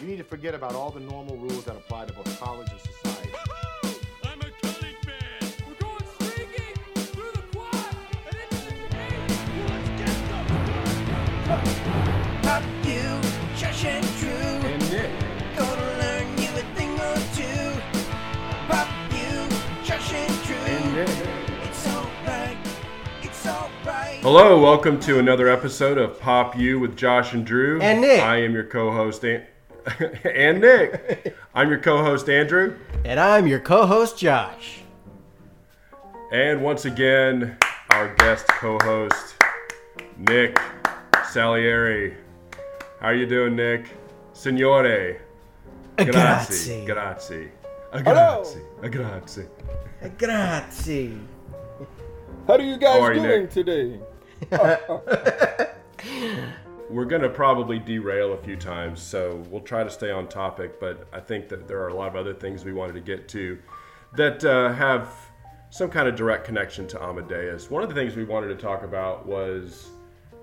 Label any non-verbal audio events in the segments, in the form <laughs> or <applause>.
You need to forget about all the normal rules that apply to both college and society. I'm a cunning man. We're going streaking through the quad and into the paint. Let's get them. Pop U, Josh and Drew. And Nick. Gonna learn you a thing or two. Pop U, Josh and Drew. And Nick. It's alright. It's alright. Hello, welcome to another episode of Pop U with Josh and Drew. And Nick. I am your co-host An- <laughs> and Nick. I'm your co-host Andrew, And I'm your co-host Josh. and once again our guest co-host Nick Salieri. How are you doing, Nick? Signore. Grazie. Grazie. Grazie. A grazie. A grazie. Grazie. How do you guys are you, doing Nick? today? <laughs> <laughs> We're going to probably derail a few times, so we'll try to stay on topic. But I think that there are a lot of other things we wanted to get to that uh, have some kind of direct connection to Amadeus. One of the things we wanted to talk about was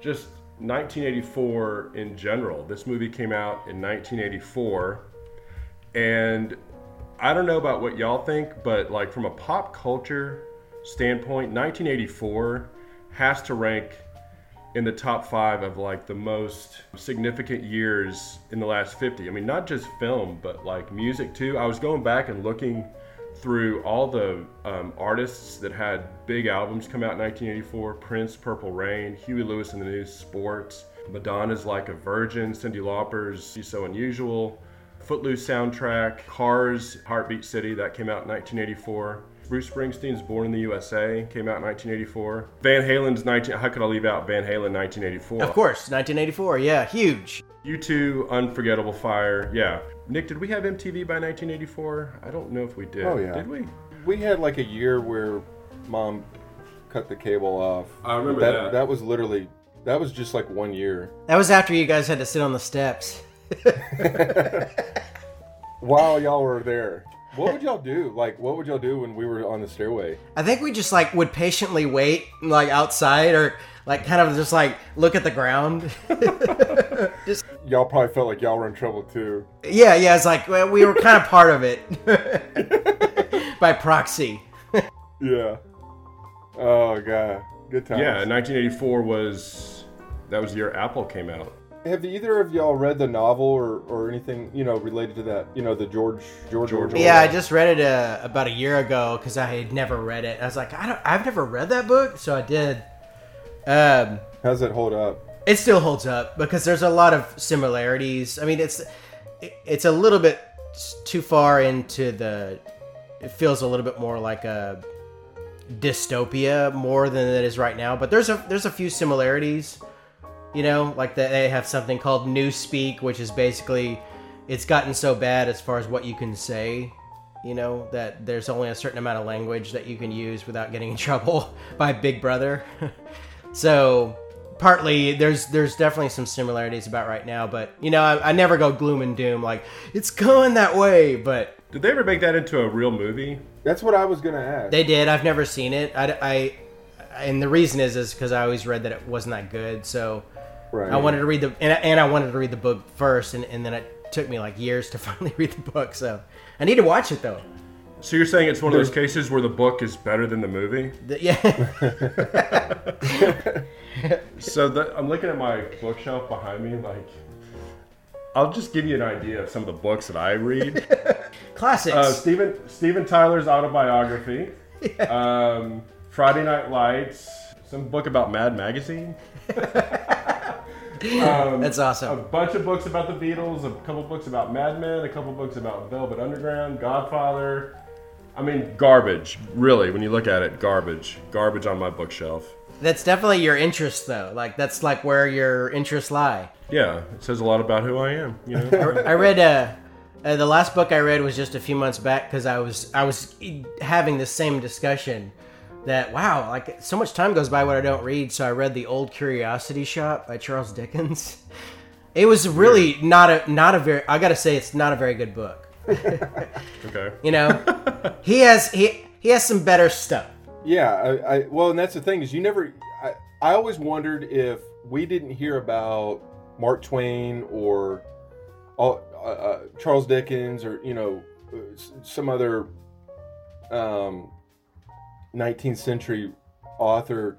just 1984 in general. This movie came out in 1984, and I don't know about what y'all think, but like from a pop culture standpoint, 1984 has to rank in the top five of like the most significant years in the last 50. I mean, not just film, but like music too. I was going back and looking through all the um, artists that had big albums come out in 1984 Prince, Purple Rain, Huey Lewis and the News Sports, Madonna's Like a Virgin, Cyndi Lauper's She's So Unusual, Footloose soundtrack, Cars, Heartbeat City, that came out in 1984. Bruce Springsteen's Born in the USA came out in 1984. Van Halen's 19. How could I leave out Van Halen 1984? Of course, 1984. Yeah, huge. U2 Unforgettable Fire. Yeah. Nick, did we have MTV by 1984? I don't know if we did. Oh, yeah. Did we? We had like a year where mom cut the cable off. I remember that. that. That was literally that was just like one year. That was after you guys had to sit on the steps. <laughs> <laughs> While y'all were there, what would y'all do? Like, what would y'all do when we were on the stairway? I think we just like would patiently wait like outside or like kind of just like look at the ground. <laughs> just Y'all probably felt like y'all were in trouble too. yeah, yeah. It's like well, we were kind of part of it <laughs> by proxy. Yeah. Oh god, good times. Yeah, 1984 was. That was the year Apple came out. Have either of y'all read the novel or, or anything you know related to that? You know, the George George. George Orwell? Yeah, I just read it uh, about a year ago because I had never read it. I was like, I don't, I've never read that book, so I did. Um, How's it hold up? it still holds up because there's a lot of similarities. I mean, it's it- it's a little bit too far into the. It feels a little bit more like a dystopia more than it is right now. But there's a there's a few similarities. You know, like they have something called Newspeak, which is basically it's gotten so bad as far as what you can say. You know that there's only a certain amount of language that you can use without getting in <laughs> trouble by Big Brother. <laughs> so partly there's there's definitely some similarities about right now, but you know I, I never go gloom and doom like it's going that way, but Did they ever make that into a real movie? That's what I was gonna ask. they did. I've never seen it. I, I and the reason is is because I always read that it wasn't that good. So right. I wanted to read the and, I- and I wanted to read the book first, and, and then it took me like years to <laughs> finally read the book. So I need to watch it though. So you're saying it's one of those cases where the book is better than the movie? The- yeah, <laughs> So the, I'm looking at my bookshelf behind me, like. I'll just give you an idea of some of the books that I read. <laughs> classics. Uh, Steven Steven Tyler's autobiography, um, Friday Night Lights, some book about Mad Magazine, That's awesome. a bunch of books about the Beatles, a couple books about Mad Men, a couple books about Velvet Underground, Godfather. I mean, garbage. Really, when you look at it, garbage, garbage on my bookshelf. That's definitely your interest though. Like that's like where your interests lie. Yeah, it says a lot about who I am. You know. <laughs> I read uh, uh, the last book I read was just a few months back because I was I was having the same discussion that wow like so much time goes by when I don't read so I read the Old Curiosity Shop by Charles Dickens. <laughs> It was really not a not a very I gotta say it's not a very good book. <laughs> okay. You know, he has he he has some better stuff. Yeah, I, I well, and that's the thing is you never. I, I always wondered if we didn't hear about Mark Twain or all uh, Charles Dickens or you know uh, some other um, 19th century author,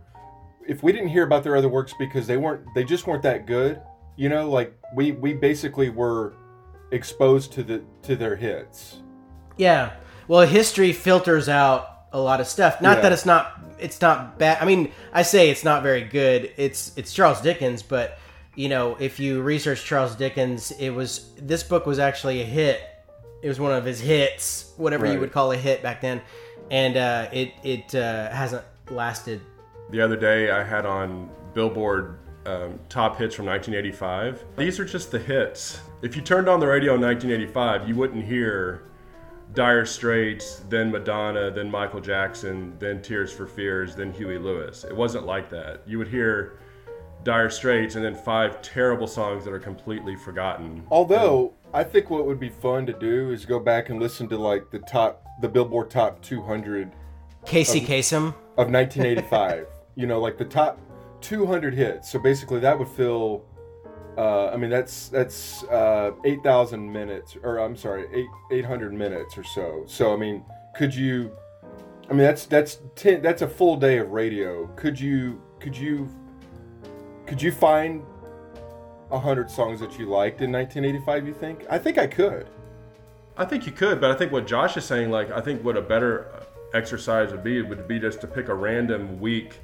if we didn't hear about their other works because they weren't they just weren't that good, you know, like we we basically were exposed to the to their hits. Yeah. Well, history filters out a lot of stuff. Not Yeah. that it's not it's not bad. I mean, I say it's not very good. It's it's Charles Dickens, but you know, if you research Charles Dickens, it was this book was actually a hit. It was one of his hits, whatever you would call a hit back then, and uh, it it uh, hasn't lasted. The other day, I had on Billboard um, top hits from 1985. These are just the hits. If you turned on the radio in 1985, you wouldn't hear Dire Straits, then Madonna, then Michael Jackson, then Tears for Fears, then Huey Lewis. It wasn't like that. You would hear Dire Straits and then five terrible songs that are completely forgotten. Although I think what would be fun to do is go back and listen to like the top the Billboard Top 200 Casey Kasem. of 1985. <laughs> you know, like the top 200 hits. So basically, that would fill. Uh, I mean, that's that's uh, 8,000 minutes, or I'm sorry, eight 800 minutes or so. So I mean, could you? I mean, that's that's ten. That's a full day of radio. Could you? Could you? Could you find a hundred songs that you liked in 1985? You think? I think I could. I think you could, but I think what Josh is saying, like, I think what a better exercise would be would be just to pick a random week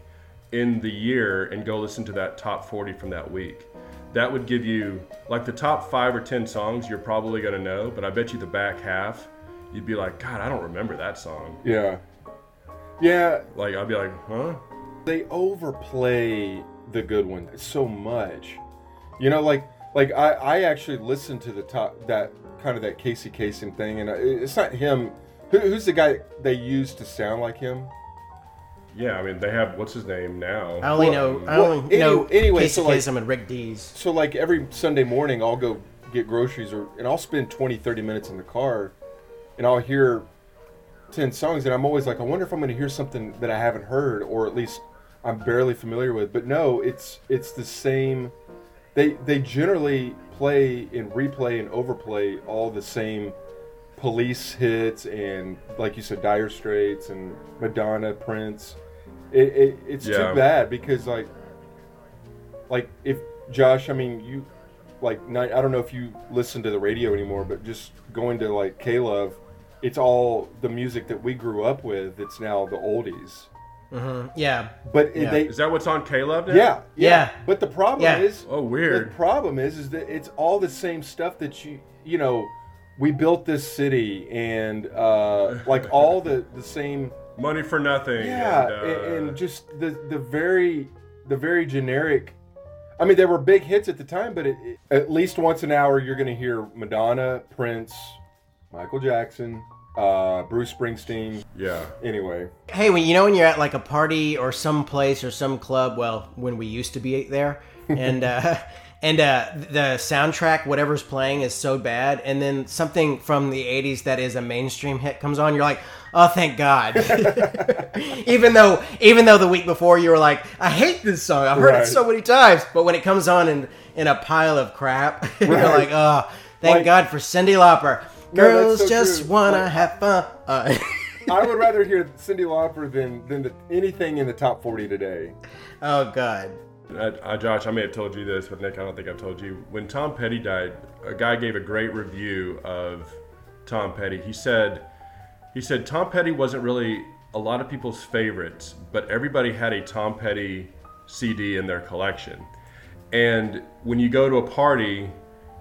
in the year and go listen to that top 40 from that week. That would give you, like, the top five or 10 songs you're probably going to know, but I bet you the back half, you'd be like, God, I don't remember that song. Yeah. Yeah, Like, I'd be like, huh? they overplay the good one so much. You know, like like I I actually listened to the top that kind of that Casey Kasem thing, and uh, it's not him. Who, who's the guy they used to sound like him? Yeah, I mean, they have, what's his name now? I only Well, know I well, only any- know anyway, Casey so, like- Kasem and Rick Dees. So like every Sunday morning, I'll go get groceries, or and I'll spend 20, 30 minutes in the car, and I'll hear ten songs, and I'm always like, I wonder if I'm going to hear something that I haven't heard, or at least I'm barely familiar with. But no, it's it's the same. They they generally play and replay and overplay all the same police hits and like you said, Dire Straits and Madonna, Prince. It, it it's Yeah. too bad because like like if Josh, I mean you like ni- I don't know if you listen to the radio anymore, but just going to like K-Love, it's all the music that we grew up with. It's now the oldies. Yeah. But Yeah. they Is that what's on Caleb now? yeah, yeah Yeah. But the problem Yeah. is Oh, weird. the problem is is that it's all the same stuff that you you know we built this city and uh <laughs> like all the the same Money for nothing. yeah and, uh, and, and just the the very the very generic i mean there were big hits at the time but it, it- at least once an hour you're going to hear madonna prince michael jackson uh bruce springsteen yeah. anyway Hey, when you know when you're at like a party or some place or some club, well, when we used to be there, and uh, <laughs> and uh, the soundtrack, whatever's playing, is so bad, and then something from the '80s that is a mainstream hit comes on, you're like, oh, thank God. <laughs> even though even though the week before you were like, I hate this song, I've heard Right. it so many times, but when it comes on in in a pile of crap, <laughs> you're like, oh, thank Like- God for Cyndi Lauper. No, that's Girls so just true. wanna Like- have fun. Uh, <laughs> i would rather hear cyndi lauper than than the, anything in the top 40 today oh God. I, I, Josh, I may have told you this, but Nick, I don't think I've told you. When Tom Petty died, a guy gave a great review of Tom Petty. He said, he said Tom Petty wasn't really a lot of people's favorites, but everybody had a Tom Petty CD in their collection. And when you go to a party,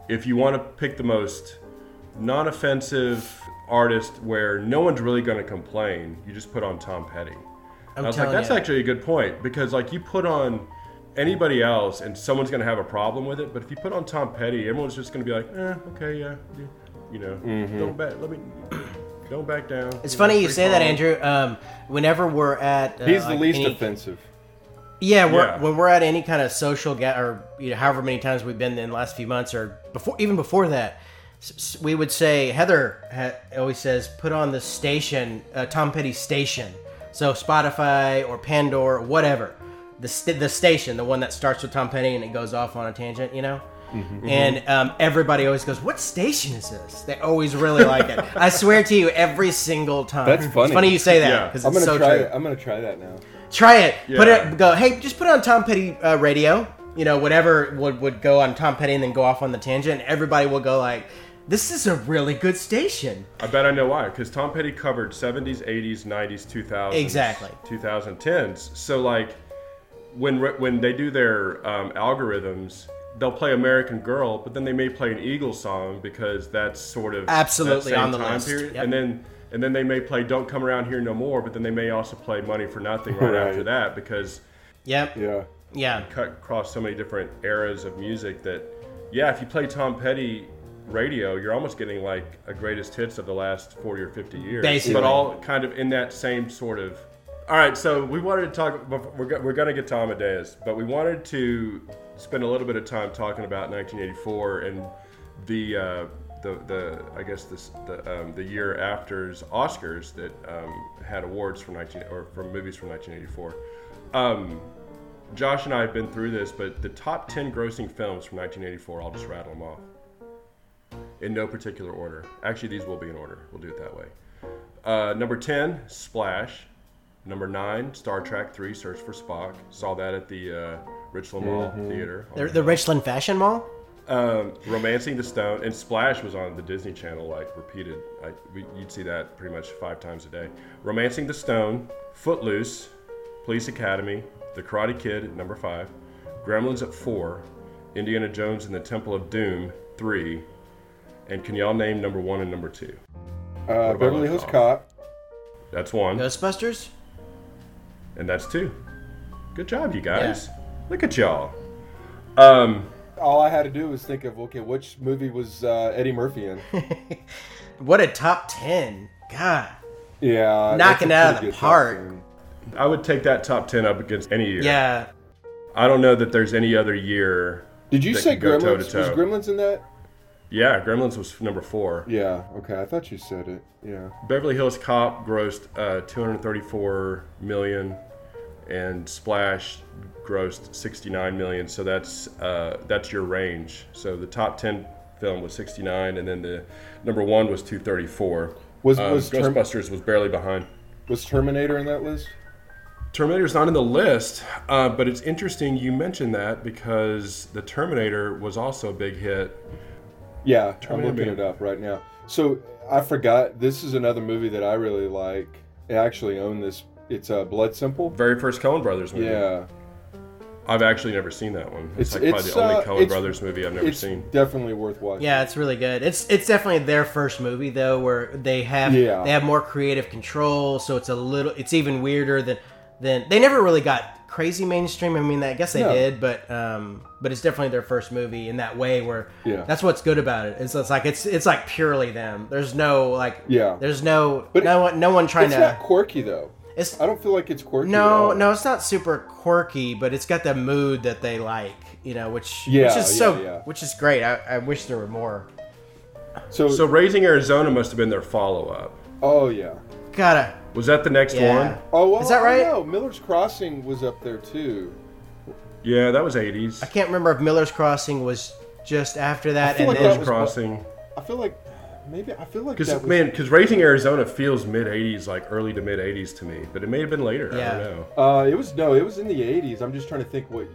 if you want to pick the most non-offensive artist where no one's really going to complain, you just put on Tom Petty. I'm I was like, that's ya. actually a good point because like you put on anybody else and someone's gonna have a problem with it, but if you put on Tom Petty, everyone's just gonna be like, eh, okay, yeah, yeah, you know, don't back, let me, don't back down. It's know, funny you free say that. Andrew. Um, whenever we're at, uh, he's the like least any- offensive Yeah, we're, Yeah. when we're at any kind of social ga- or you know, however many times we've been in the last few months or before, even before that, s- s- we would say Heather ha- always says, "Put on the station, uh, Tom Petty station." So Spotify or Pandora, or whatever, the st- the station, the one that starts with Tom Petty and it goes off on a tangent, you know. and um, everybody always goes, "What station is this?" They always really like it. I swear to you, every single time. That's funny. It's funny you say that because I'm it's gonna so try true. it. I'm gonna try that now. Try it. Put it. Go. Hey, just put it on Tom Petty uh, radio. You know, whatever would would go on Tom Petty and then go off on the tangent. Everybody will go like, "This is a really good station." I bet I know why. Because Tom Petty covered 70s, 80s, 90s, 2000s, Exactly. 2010s. So like when when they do their um, algorithms, they'll play American Girl, but then they may play an Eagles song because that's sort of that Absolutely same on the time list. period. Yep. And then and then they may play Don't Come Around Here No More, but then they may also play Money for Nothing right, Right. after that because Yep. Yeah. Yeah. cut across so many different eras of music that yeah if you play tom petty radio you're almost getting like a greatest hits of the last 40 or 50 years Basically. but all kind of in that same sort of all right so we wanted to talk we're, we're going to get to amadeus but we wanted to spend a little bit of time talking about 1984 and the uh, the, the I guess this the um, the year after's Oscars that um, had awards from 19 or from movies from 1984. Um, Josh and I have been through this, but the top 10 grossing films from 1984, I'll just rattle them off in no particular order. Actually, these will be in order. We'll do it that way. Uh, number 10, Splash. Number 9, Star Trek 3, Search for Spock. Saw that at the uh, Richland Mall Theater. The, the Richland Fashion Mall. Um, Romancing the Stone and Splash was on the Disney Channel, like repeated. I, we, you'd see that pretty much five times a day. Romancing the Stone, Footloose, Police Academy, The Karate Kid at number five, Gremlins at four, Indiana Jones and the Temple of Doom three, and can y'all name number one and number two? Uh, Beverly Hills? Cop. That's one, Ghostbusters. and that's two. Good job, you guys. Look at y'all. Um, All I had to do was think of okay, which movie was uh, Eddie Murphy in? <laughs> What a top ten. God. Yeah, Knocking out of the park. I would take that top ten up against any year. Yeah. I don't know that there's any other year. Did you say could Gremlins? toe-to-toe. Was Gremlins in that? Yeah, Gremlins was number four. Yeah. Okay, I thought you said it. Yeah. Beverly Hills Cop grossed uh, 234 million, and Splash grossed 69 million. So that's uh, that's your range. So the top 10 film was 69, and then the number one was 234. Was Um, was Term- Ghostbusters was barely behind. was Terminator in that list? Terminator's not in the list, uh, but it's interesting you mentioned that because the Terminator was also a big hit. Yeah, I'm looking movie. it up right now. So I forgot. This is another movie that I really like. I actually own this. It's uh, Blood Simple. Very first Coen Brothers movie. Yeah, I've actually never seen that one. It's, It's- like probably it's, the only uh, Coen Brothers movie I've never it's seen. definitely worth watching. Yeah, it's really good. It's it's definitely their first movie though, where they have Yeah. they have more creative control. So it's a little it's even weirder than than they never really got crazy mainstream. I mean, I guess they No. did, but um, but it's definitely their first movie in that way. Where Yeah. that's what's good about it. It's, it's like it's it's like purely them. There's no like Yeah. There's no But no one no one trying It's to. not quirky though. it's I don't feel like it's quirky. at no all. no it's not super quirky, but it's got the mood that they like. You know, which Yeah, which is so yeah, yeah. which is great. I, I wish there were more. So, So Raising Arizona must have been their follow-up. oh yeah. Gotta Was that the next Yeah. one? Oh well, Is that right? No, Miller's Crossing was up there too. Yeah, that was 80s. I can't remember if Miller's Crossing was just after that, feel and like then that was- Crossing. I feel like maybe I feel like Because that was, man, because Raising Arizona feels mid 80s, like early to mid 80s to me, but it may have been later. I Yeah. don't know. uh, it was no, it was in the '80s. I'm just trying to think what.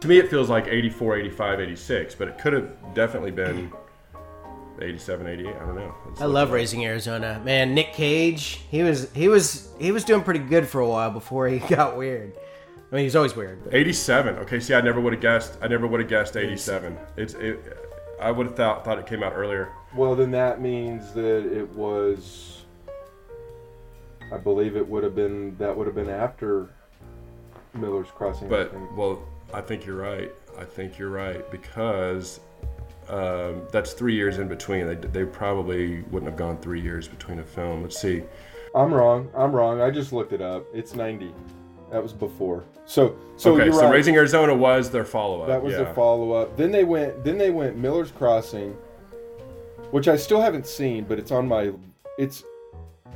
To me, it feels like 84, 85, 86, but it could have definitely been <clears throat> 87, 88. I don't know. Let's I love up. Raising Arizona. Man, Nick Cage, he was he was he was doing pretty good for a while before he <laughs> got weird. I mean, he's always weird. But 87. Okay, see, I never would have guessed. I never would have guessed 87. It's it. I would have thought thought it came out earlier. Well, then that means that it was. I believe it would have been that would have been after Miller's Crossing. But think. well, I think you're right. I think you're right because um, that's three years in between. They, they probably wouldn't have gone three years between a film. Let's see. I'm wrong. I'm wrong. I just looked it up. It's 90. That was before. So so okay, you're so right. Raising Arizona was their follow-up. That was yeah. the follow up. Then they went. Then they went Miller's Crossing, which I still haven't seen, but it's on my. It's.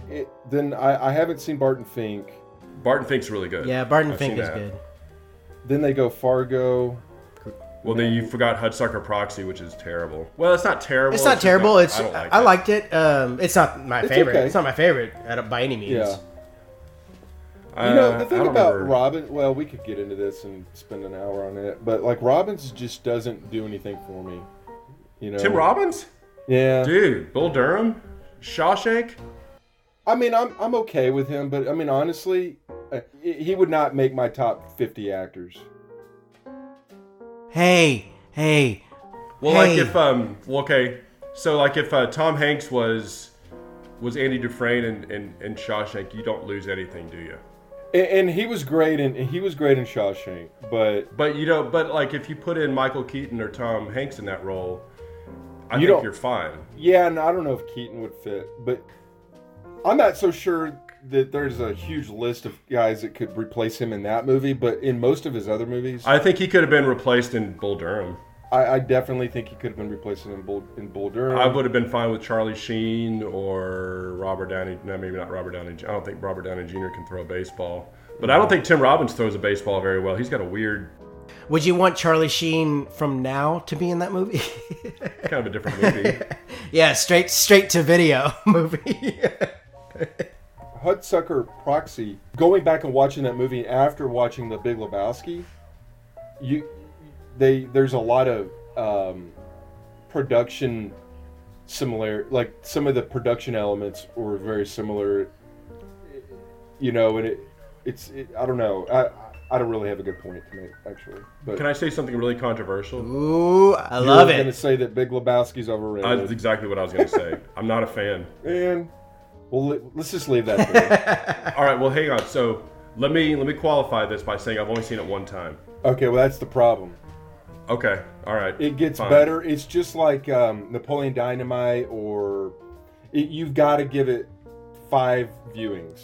It, then I, I haven't seen Barton Fink. Barton Fink's really good. yeah, Barton I've Fink is that. good. Then they go Fargo. Well, then you forgot Hudsucker Proxy, which is terrible. Well, it's not terrible. It's not just terrible. it's I, don't like I it. liked it. Um, it's not my It's favorite. okay. It's not my favorite at, by any means. Yeah. Uh, You know, I the thing don't about remember. Robin, well, we could get into this and spend an hour on it, but like Robbins just doesn't do anything for me. You know, Tim Robbins, Yeah, dude, Bull Durham, Shawshank. I mean, I'm I'm okay with him, but I mean, honestly, uh, he he would not make my top 50 actors. Hey, hey. Well, Hey. like if um, well, okay, so like if uh, Tom Hanks was was Andy Dufresne and in, in Shawshank, you don't lose anything, do you? And, and he was great in and he was great in Shawshank, but But you know, but like if you put in Michael Keaton or Tom Hanks in that role, I you think you're fine. yeah, and I don't know if Keaton would fit, but I'm not so sure that there's a huge list of guys that could replace him in that movie. But in most of his other movies, I, I think he could have been replaced in Bull Durham. I, definitely think he could have been replaced in Bull in Bull Durham. I would have been fine with Charlie Sheen or Robert Downey. No, maybe not Robert Downey. I don't think Robert Downey Jr. can throw a baseball. But I don't think Tim Robbins throws a baseball very well. He's got a weird, Would you want Charlie Sheen from now to be in that movie? kind of a different movie. <laughs> yeah, straight straight to video <laughs> movie. Hudsucker Proxy. Going back and watching that movie after watching The Big Lebowski, you they there's a lot of um, production similar. Like some of the production elements were very similar. You know, and it it's it, I don't know. I I don't really have a good point to make actually. But Can I say something really controversial? Ooh, I you love were gonna say that Big Lebowski's overrated. That's exactly what I was going to say. I'm not a fan. and well, let- let's just leave that. <laughs> All right, well, hang on. So let me let me qualify this by saying I've only seen it one time. okay, well that's the problem. Okay, all right. It gets fine. better. It's just like um, Napoleon Dynamite, or it, you've got to give it five viewings.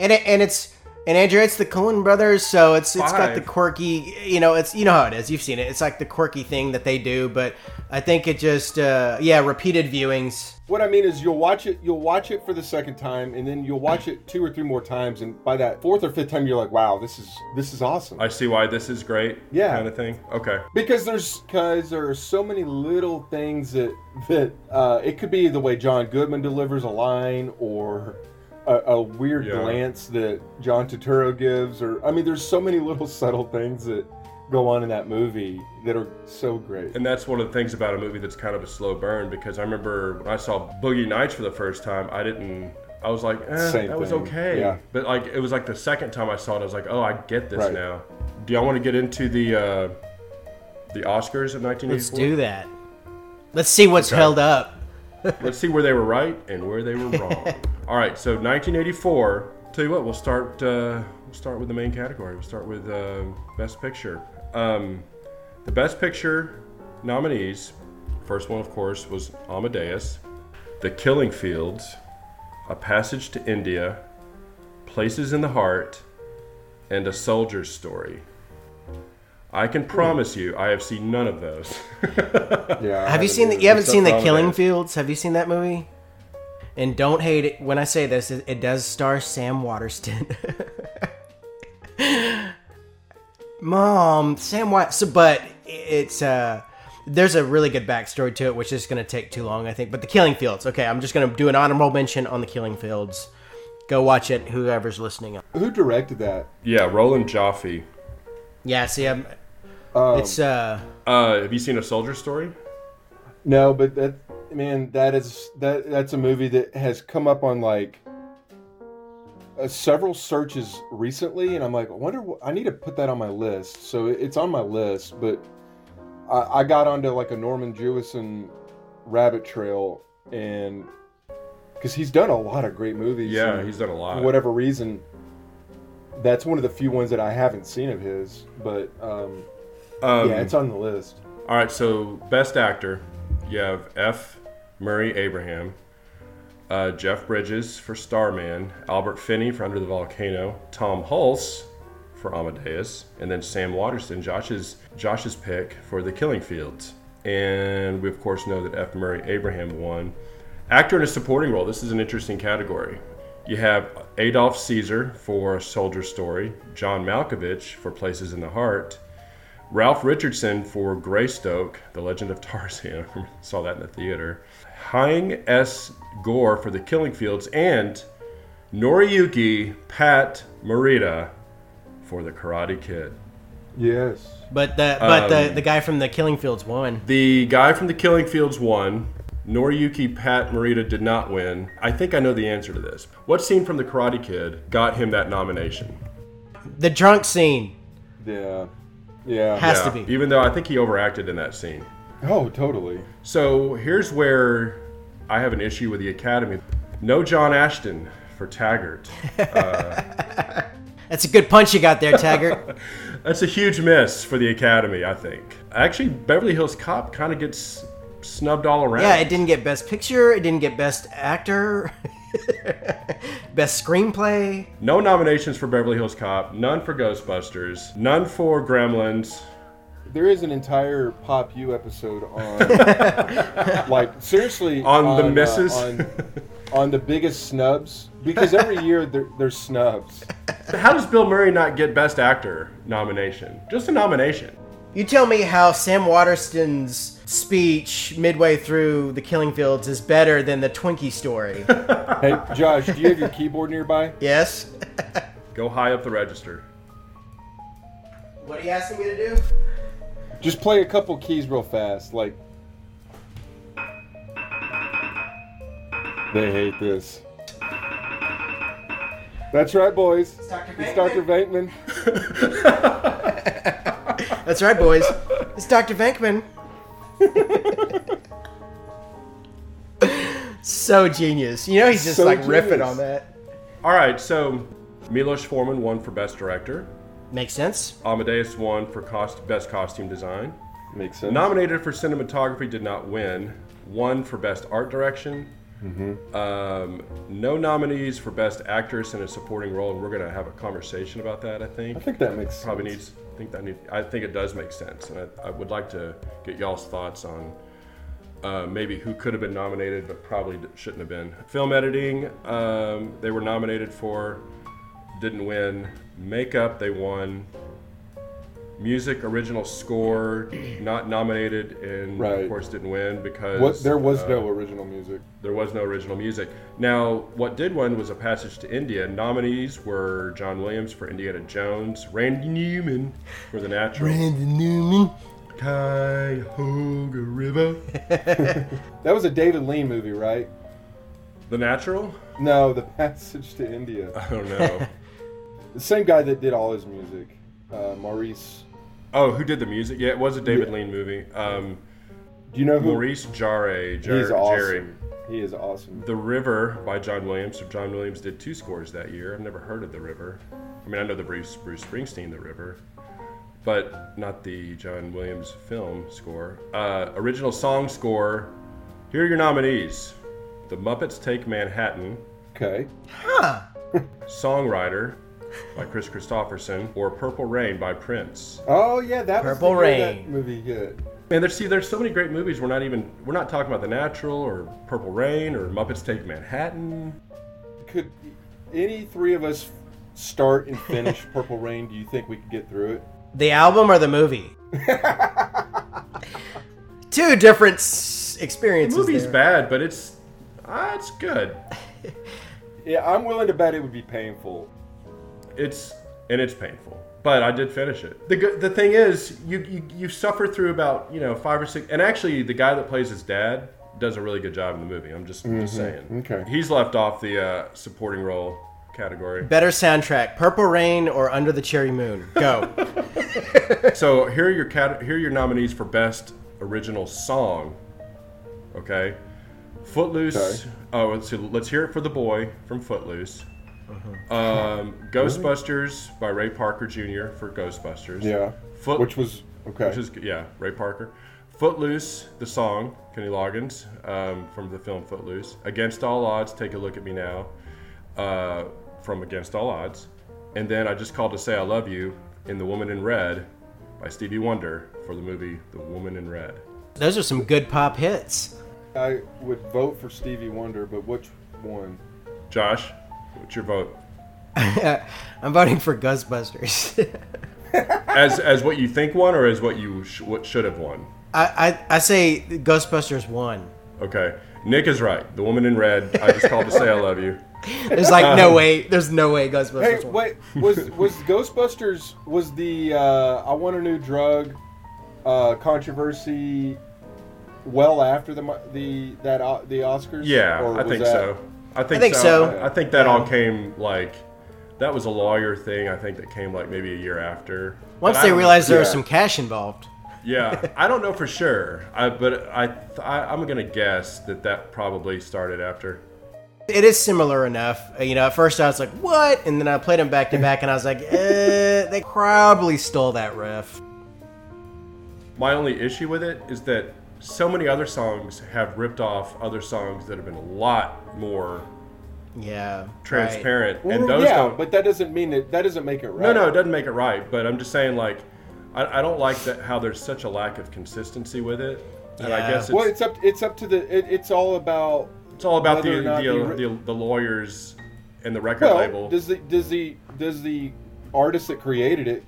And it, and it's and Andrew, it's the Coen brothers, so it's it's got the quirky, you know, it's you know how it is. You've seen it. It's like the quirky thing that they do, but I think it just uh, yeah, repeated viewings. What I mean is, you'll watch it. You'll watch it for the second time, and then you'll watch it two or three more times, and by that fourth or fifth time, you're like, "Wow, this is this is awesome." I see why this is great. Yeah. Kind of thing. Okay. because there's because there are so many little things that that uh, it could be the way John Goodman delivers a line or a, a weird Yeah. glance that John Turturro gives or I mean there's so many little subtle things that go on in that movie that are so great. And that's one of the things about a movie that's kind of a slow burn because I remember when I saw Boogie Nights for the first time, I didn't. I was like, eh, Same that was okay. yeah. But like, it was like the second time I saw it, I was like, oh, I get this Right. now. Do y'all want to get into the uh, the Oscars of 1984? Let's do that. Let's see what's Okay. held up. Let's see where they were right and where they were wrong. <laughs> All right, so 1984. Tell you what, we'll start. Uh, we'll start with the main category. We'll start with uh, Best Picture. Um, the Best Picture nominees. First one, of course, was Amadeus, The Killing Fields, A Passage to India, Places in the Heart, and A Soldier's Story. I can promise you, I have seen none of those. <laughs> Yeah. Have you seen the, you haven't seen the Killing Amadeus. Fields? Have you seen that movie? And don't hate it when I say this. It, it does star Sam Waterston. <laughs> Mom, Sam Wat. So, but it's uh, there's a really good backstory to it, which is going to take too long, I think. But the Killing Fields. Okay, I'm just going to do an honorable mention on the Killing Fields. Go watch it. Whoever's listening. Who directed that? yeah, Roland Joffe. Yeah, see, I'm, Um, it's uh, Uh, have you seen A Soldier Story? No, but that man, that is that that's a movie that has come up on like uh, several searches recently, and I'm like, I wonder, what, I need to put that on my list. So it's on my list, but I, I got onto like a Norman Jewison rabbit trail, and because he's done a lot of great movies. Yeah, and he's done a lot. for whatever reason. That's one of the few ones that I haven't seen of his, but um, Um, yeah, it's on the list. All right, so best actor, you have F. Murray Abraham, uh, Jeff Bridges for Starman, Albert Finney for Under the Volcano, Tom Hulce for Amadeus, and then Sam Waterston, Josh's Josh's pick for The Killing Fields. And we of course know that F. Murray Abraham won. Actor in a supporting role. This is an interesting category. You have Adolph Caesar for Soldier Story, John Malkovich for Places in the Heart, Ralph Richardson for Greystoke, The Legend of Tarzan. <laughs> Saw that in the theater. Haing S. Ngor for The Killing Fields, and Noriyuki Pat Morita for The Karate Kid. Yes. But the but the Um, the guy from the Killing Fields won. The guy from The Killing Fields won. Noriyuki Pat Morita did not win. I think I know the answer to this. What scene from The Karate Kid got him that nomination? The drunk scene Yeah. Yeah. has Yeah, to be. Even though I think he overacted in that scene. Oh, totally. So here's where I have an issue with the Academy. No John Ashton for Taggart. <laughs> Uh, That's a good punch you got there, Taggart. <laughs> That's a huge miss for the Academy, I think. Actually, Beverly Hills Cop kind of gets snubbed all around. yeah, it didn't get Best Picture. It didn't get Best Actor. <laughs> <laughs> Best Screenplay. No nominations for Beverly Hills Cop, none for Ghostbusters, none for Gremlins. There is an entire Pop U episode on, <laughs> like, seriously, On the uh, misses? on, on the biggest snubs, because every year there, there's snubs. How does Bill Murray not get Best Actor nomination? Just a nomination. You tell me how Sam Waterston's speech midway through The Killing Fields is better than the Twinkie story. <laughs> Hey, Josh, do you have your keyboard nearby? yes? Go high up the register. What are you asking me to do? Just play a couple keys real fast, like. They hate this. That's right, boys. Dr. It's Dr. <laughs> That's right, boys. It's Dr. Venkman. so genius. You know, he's just So like riffing on that. All right, so Milos Forman won for Best Director. Makes sense. Amadeus won for cost, Best Costume Design. Makes sense. Nominated for cinematography, did not win. Won for best art direction. Um, no nominees for best actress in a supporting role, and we're going to have a conversation about that. I think I think that makes probably sense. needs. I think that need. I think it does make sense, and I, I would like to get y'all's thoughts on uh, maybe who could have been nominated, but probably shouldn't have been. Film editing, um, they were nominated for, didn't win. Makeup, they won. Music, original score, not nominated, and Right. of course didn't win because What there was uh, no original music. there was no original music. Now, what did win was a passage to India. Nominees were John Williams for Indiana Jones, Randy Newman for The Natural, randy Newman. Cuyahoga River. <laughs> That was a David Lean movie, right? The Natural? No, The Passage to India. I don't know. <laughs> The same guy that did all his music, uh, Maurice. oh, who did the music? Yeah, it was a David Yeah. Lean movie. Um, Do you know who? Maurice Jarre, Jar- He's awesome. Jerry. He is awesome. The River by John Williams. So John Williams did two scores that year. I've never heard of The River. I mean, I know the Bruce Bruce Springsteen The River, but not the John Williams film score. Uh, original song score. Here are your nominees: The Muppets Take Manhattan, Okay. Huh. Songwriter by Kris Kristofferson, or Purple Rain by Prince. Oh yeah, that Purple was the year that Rain. movie hit. Man, there's see, there's so many great movies. We're not even we're not talking about The Natural or Purple Rain or Muppets Take Manhattan. Could any three of us start and finish <laughs> Purple Rain? Do you think we could get through it? The album or the movie? <laughs> Two different s- The experiences. movie's there. bad, but it's uh, it's good. <laughs> Yeah, I'm willing to bet it would be painful. It's and it's painful, but I did finish it. the good- The thing is, you, you you suffer through about you know five or six, and actually the guy that plays his dad does a really good job in the movie. I'm just just saying. Okay. He's left off the uh, supporting role category. Better soundtrack: Purple Rain or Under the Cherry Moon. Go. <laughs> So here are your cat- here are your nominees for best original song. Okay, Footloose. Okay. Oh, let's see, let's hear it for the boy from Footloose. Um, Ghostbusters by Ray Parker Jr. for Ghostbusters. Yeah. Foot, Which was okay. which is yeah, Ray Parker. Footloose, the song, Kenny Loggins um, from the film Footloose. Against All Odds, Take a Look at Me Now, uh, from Against All Odds. And then I just called to say I love you in The Woman in Red by Stevie Wonder for the movie The Woman in Red. Those are some good pop hits. I would vote for Stevie Wonder, but which one? Josh, what's your vote? <laughs> I'm voting for Ghostbusters. <laughs> as as what you think won, or as what you sh- what should have won. I, I I say Ghostbusters won. Okay, Nick is right. The woman in red. I just called to say I <laughs> love you. There's like no way. There's no way Ghostbusters Hey, won. wait, was was Ghostbusters was the uh, I want a new drug uh, controversy well after the the that uh, the Oscars? Yeah, Or I was think that- so. I think, think so. I, I think that all came like that was a lawyer thing. I think that came like maybe a year after. Once But they realized there was some cash involved. Yeah, <laughs> I don't know for sure. I but I, I I'm gonna guess that that probably started after. It is similar enough. Uh, You know, at first I was like, "What?" and then I played them back to back, and I was like, eh, <laughs> "They probably stole that riff." My only issue with it is that so many other songs have ripped off other songs that have been a lot more Yeah, right. transparent, Well, and those yeah, don't. but that doesn't mean that That doesn't make it right. No, no, it doesn't make it right. But I'm just saying, like, I, I don't like that how there's such a lack of consistency with it, and I guess it's, Well, it's up. It's up to the. It, it's all about. it's all about the the, the- the, the lawyers and the record Well, label. does the does the does the artist that created it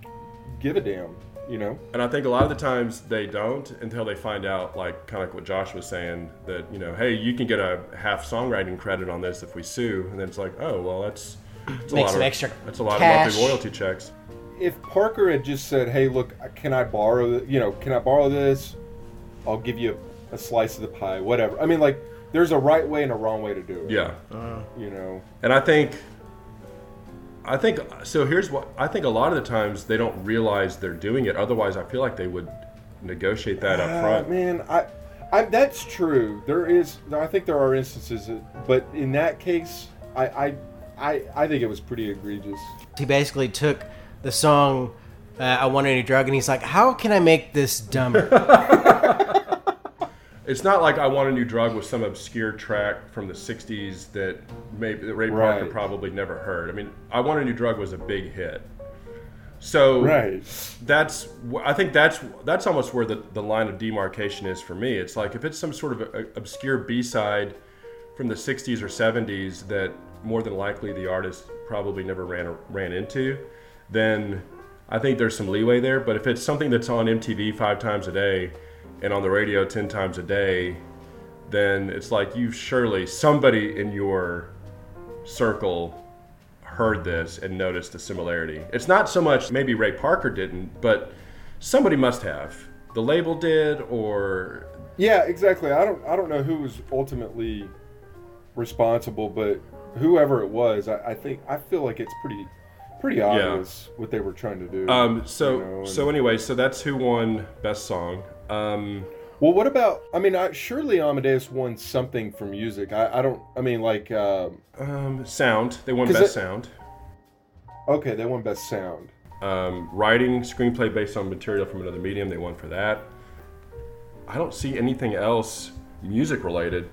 give a damn? You know. And I think a lot of the times they don't until they find out, like kind of like what Josh was saying, that you know, hey, you can get a half songwriting credit on this if we sue, and then it's like, oh, well, that's, that's a lot some of extra that's a lot cash. of monthly royalty checks. if Parker had just said, "Hey, look, uh, can I borrow? You know, can I borrow this? I'll give you a, a slice of the pie, whatever." I mean, like, there's a right way and a wrong way to do it. Yeah, You know. and I think, I think so. Here's what I think: a lot of the times they don't realize they're doing it. Otherwise, I feel like they would negotiate that up Uh, front. man, I, I, that's true. There is. I think there are instances, that, but in that case, I, I, I, I think it was pretty egregious. He basically took the song uh, "I Want a New Drug" and he's like, "How can I make this dumber?" <laughs> It's not like I want a new drug with some obscure track from the '60s that maybe that Ray Parker Right. probably never heard. I mean, I want a new drug was a big hit, so Right. that's I think that's that's almost where the, the line of demarcation is for me. It's like if it's some sort of a, obscure B side from the '60s or '70s that more than likely the artist probably never ran ran into, then I think there's some leeway there. But if it's something that's on MTV five times a day and on the radio ten times a day, then it's like you surely somebody in your circle heard this and noticed the similarity. It's not so much maybe Ray Parker didn't, but somebody must have. The label did, or Yeah, exactly. I don't. I don't know who was ultimately responsible, but whoever it was, I, I think I feel like it's pretty, pretty obvious what they were trying to do. um. So you know, and- so anyway, so that's who won best song. Um. Well, what about? I mean, I, surely Amadeus won something for music. I, I don't. I mean, like, um, Um, sound. They won best it- sound. okay, they won best sound. Um, writing screenplay based on material from another medium. They won for that. I don't see anything else music related.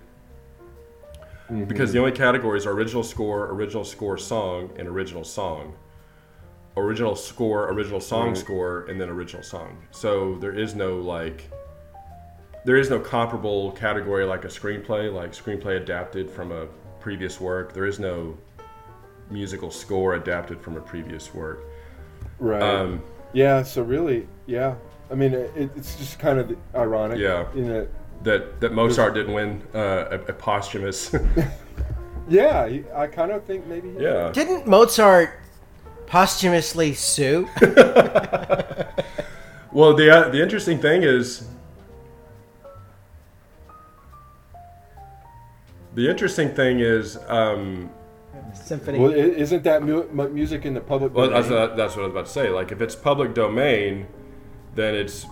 Because the only categories are original score, original score song, and original song. Original score, original song Right. score, and then original song. So there is no like, there is no comparable category like a screenplay, like screenplay adapted from a previous work. There is no musical score adapted from a previous work. Right. Um, yeah. So really, yeah. I mean, it, it's just kind of ironic. Yeah. In that. that that Mozart didn't win uh, a, a posthumous. <laughs> Yeah, I kind of think maybe. yeah. Didn't Mozart posthumously sue? <laughs> <laughs> Well, the uh, the interesting thing is, the interesting thing is, um, Symphony. Well, i- isn't that mu- mu- music in the public? well, that's, domain? uh, that's what I was about to say. Like, if it's public domain, then it's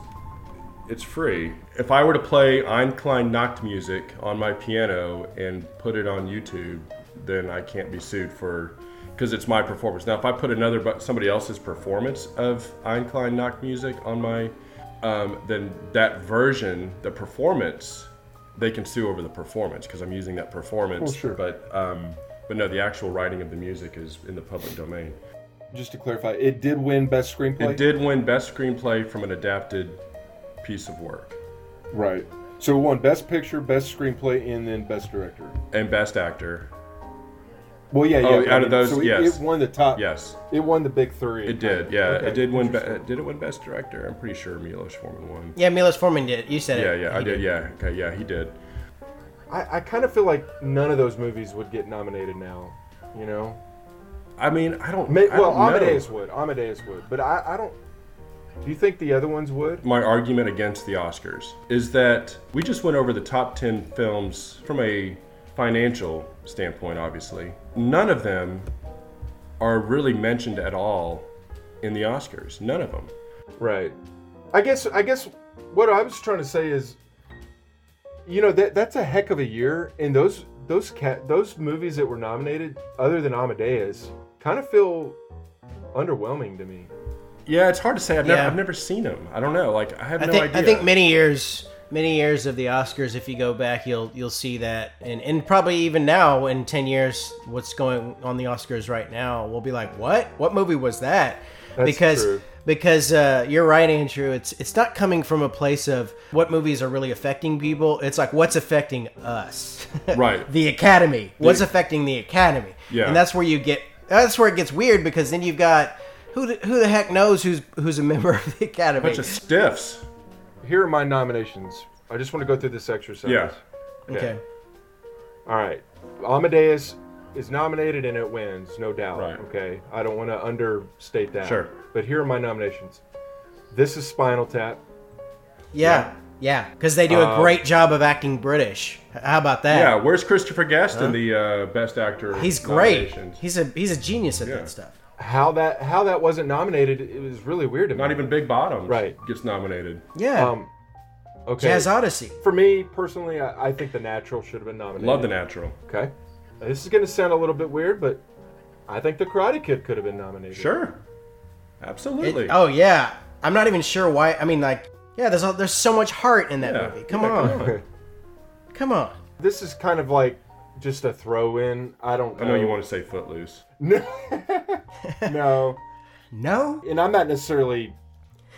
it's free. If I were to play Eine kleine Nachtmusik on my piano and put it on YouTube, then I can't be sued for because it's my performance. Now, if I put another but somebody else's performance of Eine kleine Nachtmusik on my, um, then that version, the performance, they can sue over the performance because I'm using that performance. Oh, sure. But um, but no, the actual writing of the music is in the public domain. Just to clarify, it did win best screenplay. It did win best screenplay from an adapted piece of work Right. So it won best picture, best screenplay, and then best director. and best actor. Well, yeah, yeah. Oh, but out of those, so it, yes. it won the top. Yes, It won the big three. it did. Yeah, Okay, it did win. Be- did it win Best Director? I'm pretty sure Milos Forman won. Yeah, Milos Forman did. You said Yeah, it. yeah, yeah, I He did. Yeah, okay, yeah, he did. I, I kind of feel like none of those movies would get nominated now. You know, I mean, I don't. May, I well, don't know. Amadeus would. Amadeus would, but I, I don't. Do you think the other ones would? My argument against the Oscars is that we just went over the top 10 films from a financial standpoint, obviously. None of them are really mentioned at all in the Oscars. None of them. Right. I guess. I guess what I was trying to say is, you know, that that's a heck of a year, and those those cat those movies that were nominated, other than Amadeus, kind of feel underwhelming to me. Yeah, it's hard to say. I've, never, I've never seen them. I don't know. Like, I have I no think idea. I think many years many years of the Oscars if you go back you'll you'll see that. And and probably even now in 10 years what's going on the Oscars right now we'll be like what? What movie was that? That's because true. because uh, you're right Andrew. It's it's not coming from a place of what movies are really affecting people. It's like what's affecting us? <laughs> Right. the academy. What's The- affecting the academy? Yeah. and that's where you get that's where it gets weird because then you've got who the, who the heck knows who's who's a member of the academy? A bunch of stiffs. Here are my nominations. I just want to go through this exercise. Yeah. okay All right. Amadeus is nominated and it wins, no doubt. Right. Okay. I don't want to understate that. Sure. But here are my nominations. This is Spinal Tap. Yeah, yeah, because they do a Uh, great job of acting British. How about that? Yeah, where's Christopher Guest in the uh, Best Actor? he's great. He's a he's a genius at Yeah. that stuff. How that how that wasn't nominated, it was really weird to me. Not even Big Bottom Right. gets nominated. Yeah, Um, okay. Jazz Odyssey. For me personally, I, I think The Natural should have been nominated. Love The Natural. Okay. This is going to sound a little bit weird, but I think The Karate Kid could have been nominated. Sure. Absolutely. It- oh yeah, I'm not even sure why. I mean, like, yeah, there's a, there's so much heart in that Yeah. movie. Come Yeah, on, come on. come on. This is kind of like just a throw in. I don't I know you want to say Footloose. No. <laughs> no. No, And I'm not necessarily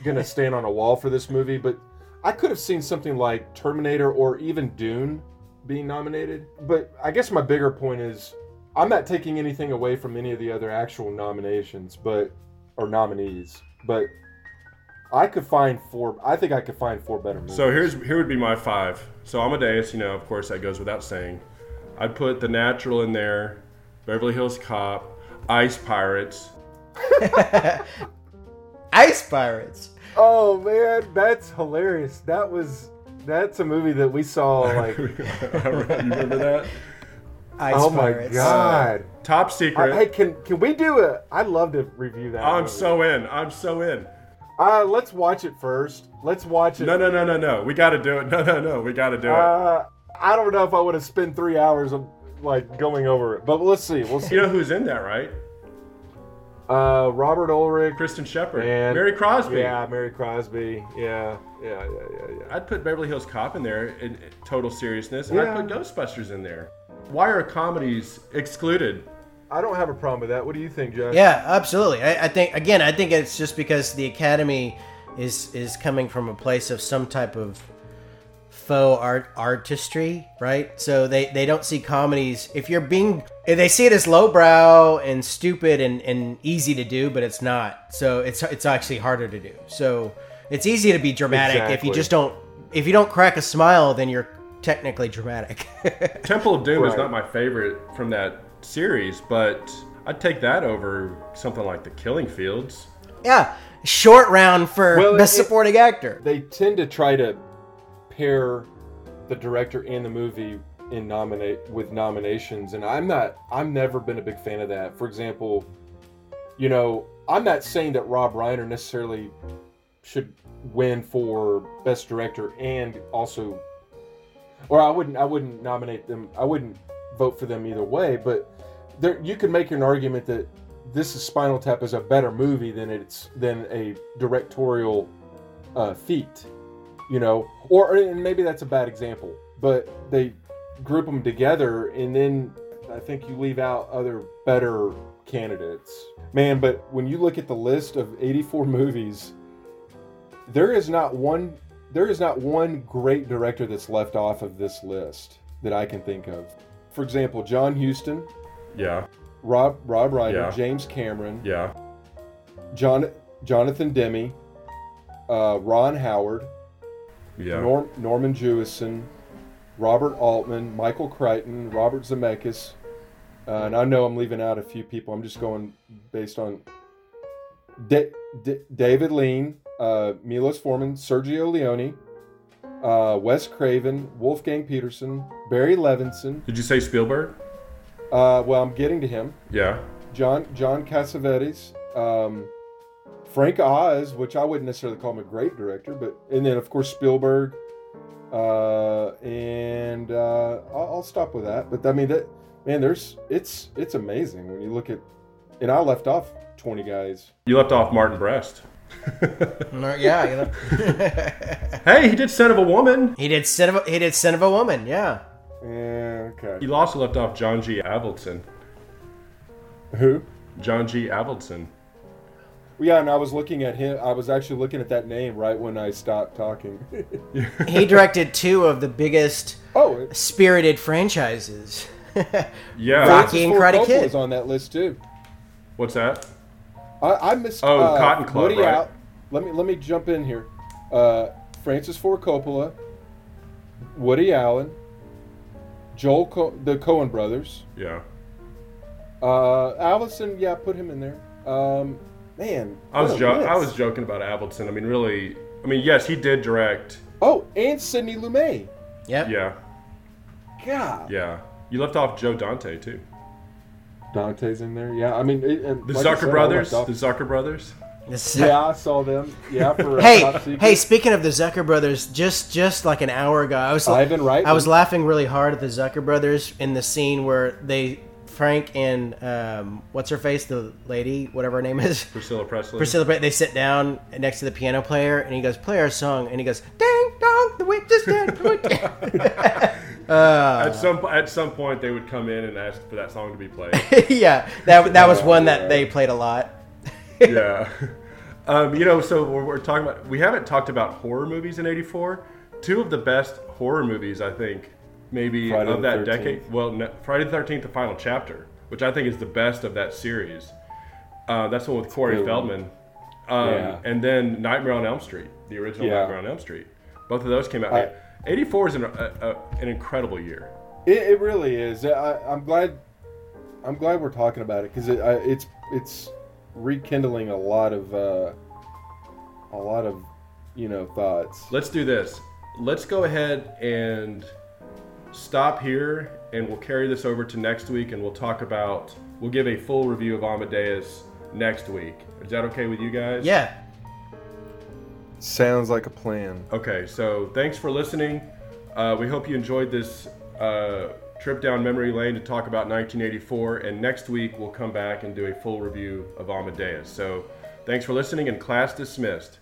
going to stand on a wall for this movie, but I could have seen something like Terminator or even Dune being nominated. But I guess my bigger point is I'm not taking anything away from any of the other actual nominations, but or nominees, but I could find four. I think I could find four better movies. So here's here would be my five. So Amadeus, you know, of course that goes without saying. I'd put The Natural in there, Beverly Hills Cop, Ice Pirates. <laughs> Ice Pirates. Oh man, that's hilarious. That was that's a movie that we saw <laughs> like. you remember that? Ice Pirates. oh my Pirates. god. Top I, Secret. hey, can can we do a? I'd love to review that. I'm movie. so in. I'm so in. Uh, let's watch it first. Let's watch it. No, no, no, no, no. We got to do it. <laughs> No, no, no. We got to do it. Uh, I don't know if I would have spent three hours of like going over it, but let's see. We'll see. You know who's in that, right? Uh, Robert Urich. Kristen Shepard, and Mary Crosby. Yeah, Mary Crosby. Yeah, yeah, yeah, yeah, yeah. I'd put Beverly Hills Cop in there in total seriousness, and I'd put Ghostbusters in there. Why are comedies excluded? I don't have a problem with that. What do you think, Josh? Yeah, absolutely. I, I think again, I think it's just because the Academy is is coming from a place of some type of faux art artistry, right? So they they don't see comedies. If you're being, they see it as lowbrow and stupid and, and easy to do, but it's not. So it's it's actually harder to do. So it's easy to be dramatic if you just don't. If you don't crack a smile, then you're technically dramatic. <laughs> Temple of Doom is not my favorite from that series, but I'd take that over something like The Killing Fields. yeah, short round for Well, best it- supporting actor. They tend to try to pair the director and the movie in nominate with nominations, and I'm not. I'm never been a big fan of that. For example, you know, I'm not saying that Rob Reiner necessarily should win for best director and also, or I wouldn't. I wouldn't nominate them. I wouldn't vote for them either way. But there, you could make an argument that this is Spinal Tap is a better movie than it's than a directorial uh, feat, you know, or and maybe that's a bad example, but they group them together, and then I think you leave out other better candidates, man. But when you look at the list of 84 <laughs> movies, there is not one there is not one great director that's left off of this list that I can think of. For example, John Huston, Yeah. Rob Rob Ryder, Yeah. James Cameron, Yeah. John Jonathan Demme, uh, Ron Howard, Yeah. Norm, Norman Jewison, Robert Altman, Michael Crichton, Robert Zemeckis, uh, and I know I'm leaving out a few people. I'm just going based on Da- D- David Lean, uh, Milos Forman, Sergio Leone, uh, Wes Craven, Wolfgang Petersen, Barry Levinson. Did you say Spielberg? Uh, well, I'm getting to him. Yeah. John John Cassavetes, um, Frank Oz, which I wouldn't necessarily call him a great director, but and then of course Spielberg, uh, and uh, I'll, I'll stop with that. But I mean that man, there's it's it's amazing when you look at, and I left off twenty guys. You left off Martin Brest. <laughs> yeah, you know. <laughs> Hey, he did Son of a Woman. he did son of a, he did son of a woman. Yeah, Yeah, okay. You also left off John G. Avildsen. Who? John G. Avildsen. Yeah, and I was looking at him. I was actually looking at that name right when I stopped talking. <laughs> he directed two of the biggest oh, spirited franchises. <laughs> Yeah. Rocky and Ford Karate Kid. is on that list too. What's that? I, I missed. Oh, uh, Cotton Club, Woody right? Al- let me let me jump in here. Uh, Francis Ford Coppola, Woody Allen, Joel, Co- the Coen brothers, Yeah. uh, Allison. Yeah, put him in there. Um, man, I was jo- I was joking about Appleton. I mean, really. I mean, yes, he did direct. Oh, and Sidney Lumet. Yep. Yeah. God, Yeah. You left off Joe Dante too. Dante's in there. Yeah, I mean it, and The like Zucker said, brothers. left The Zucker brothers. Yeah, I saw them. Yeah, for uh, <laughs> Hey, Top hey! Speaking of the Zucker brothers, just just like an hour ago, I was Ivan Reitman. I was laughing really hard at the Zucker brothers in the scene where they Frank and um, what's her face, the lady, whatever her name is, Priscilla Presley. Priscilla. Pre- They sit down next to the piano player, and he goes, "Play our song," and he goes, "Ding dong, the witch is dead." <laughs> At some at some point, they would come in and ask for that song to be played. <laughs> yeah, that that was one that they played a lot. <laughs> yeah. Um, you know, so we're, we're talking about. We haven't talked about horror movies in '84. Two of the best horror movies, I think, maybe Friday of that 13th. decade. Well, no, Friday the Thirteenth, the final chapter, which I think is the best of that series. Uh, that's the one with Corey good. Feldman. Um, Yeah. And then Nightmare on Elm Street, the original Yeah. Nightmare on Elm Street. Both of those came out. I- '84 is an, a, a, an incredible year. It, it really is. I, I'm glad. I'm glad we're talking about it because it, it's it's rekindling a lot of uh, a lot of you know thoughts. Let's do this. Let's go ahead and stop here, and we'll carry this over to next week, and we'll talk about. We'll give a full review of Amadeus next week. Is that okay with you guys? Yeah, Sounds like a plan. Okay. So thanks for listening. Uh, we hope you enjoyed this uh, trip down memory lane to talk about 1984, and next week we'll come back and do a full review of Amadeus. So thanks for listening, and class dismissed.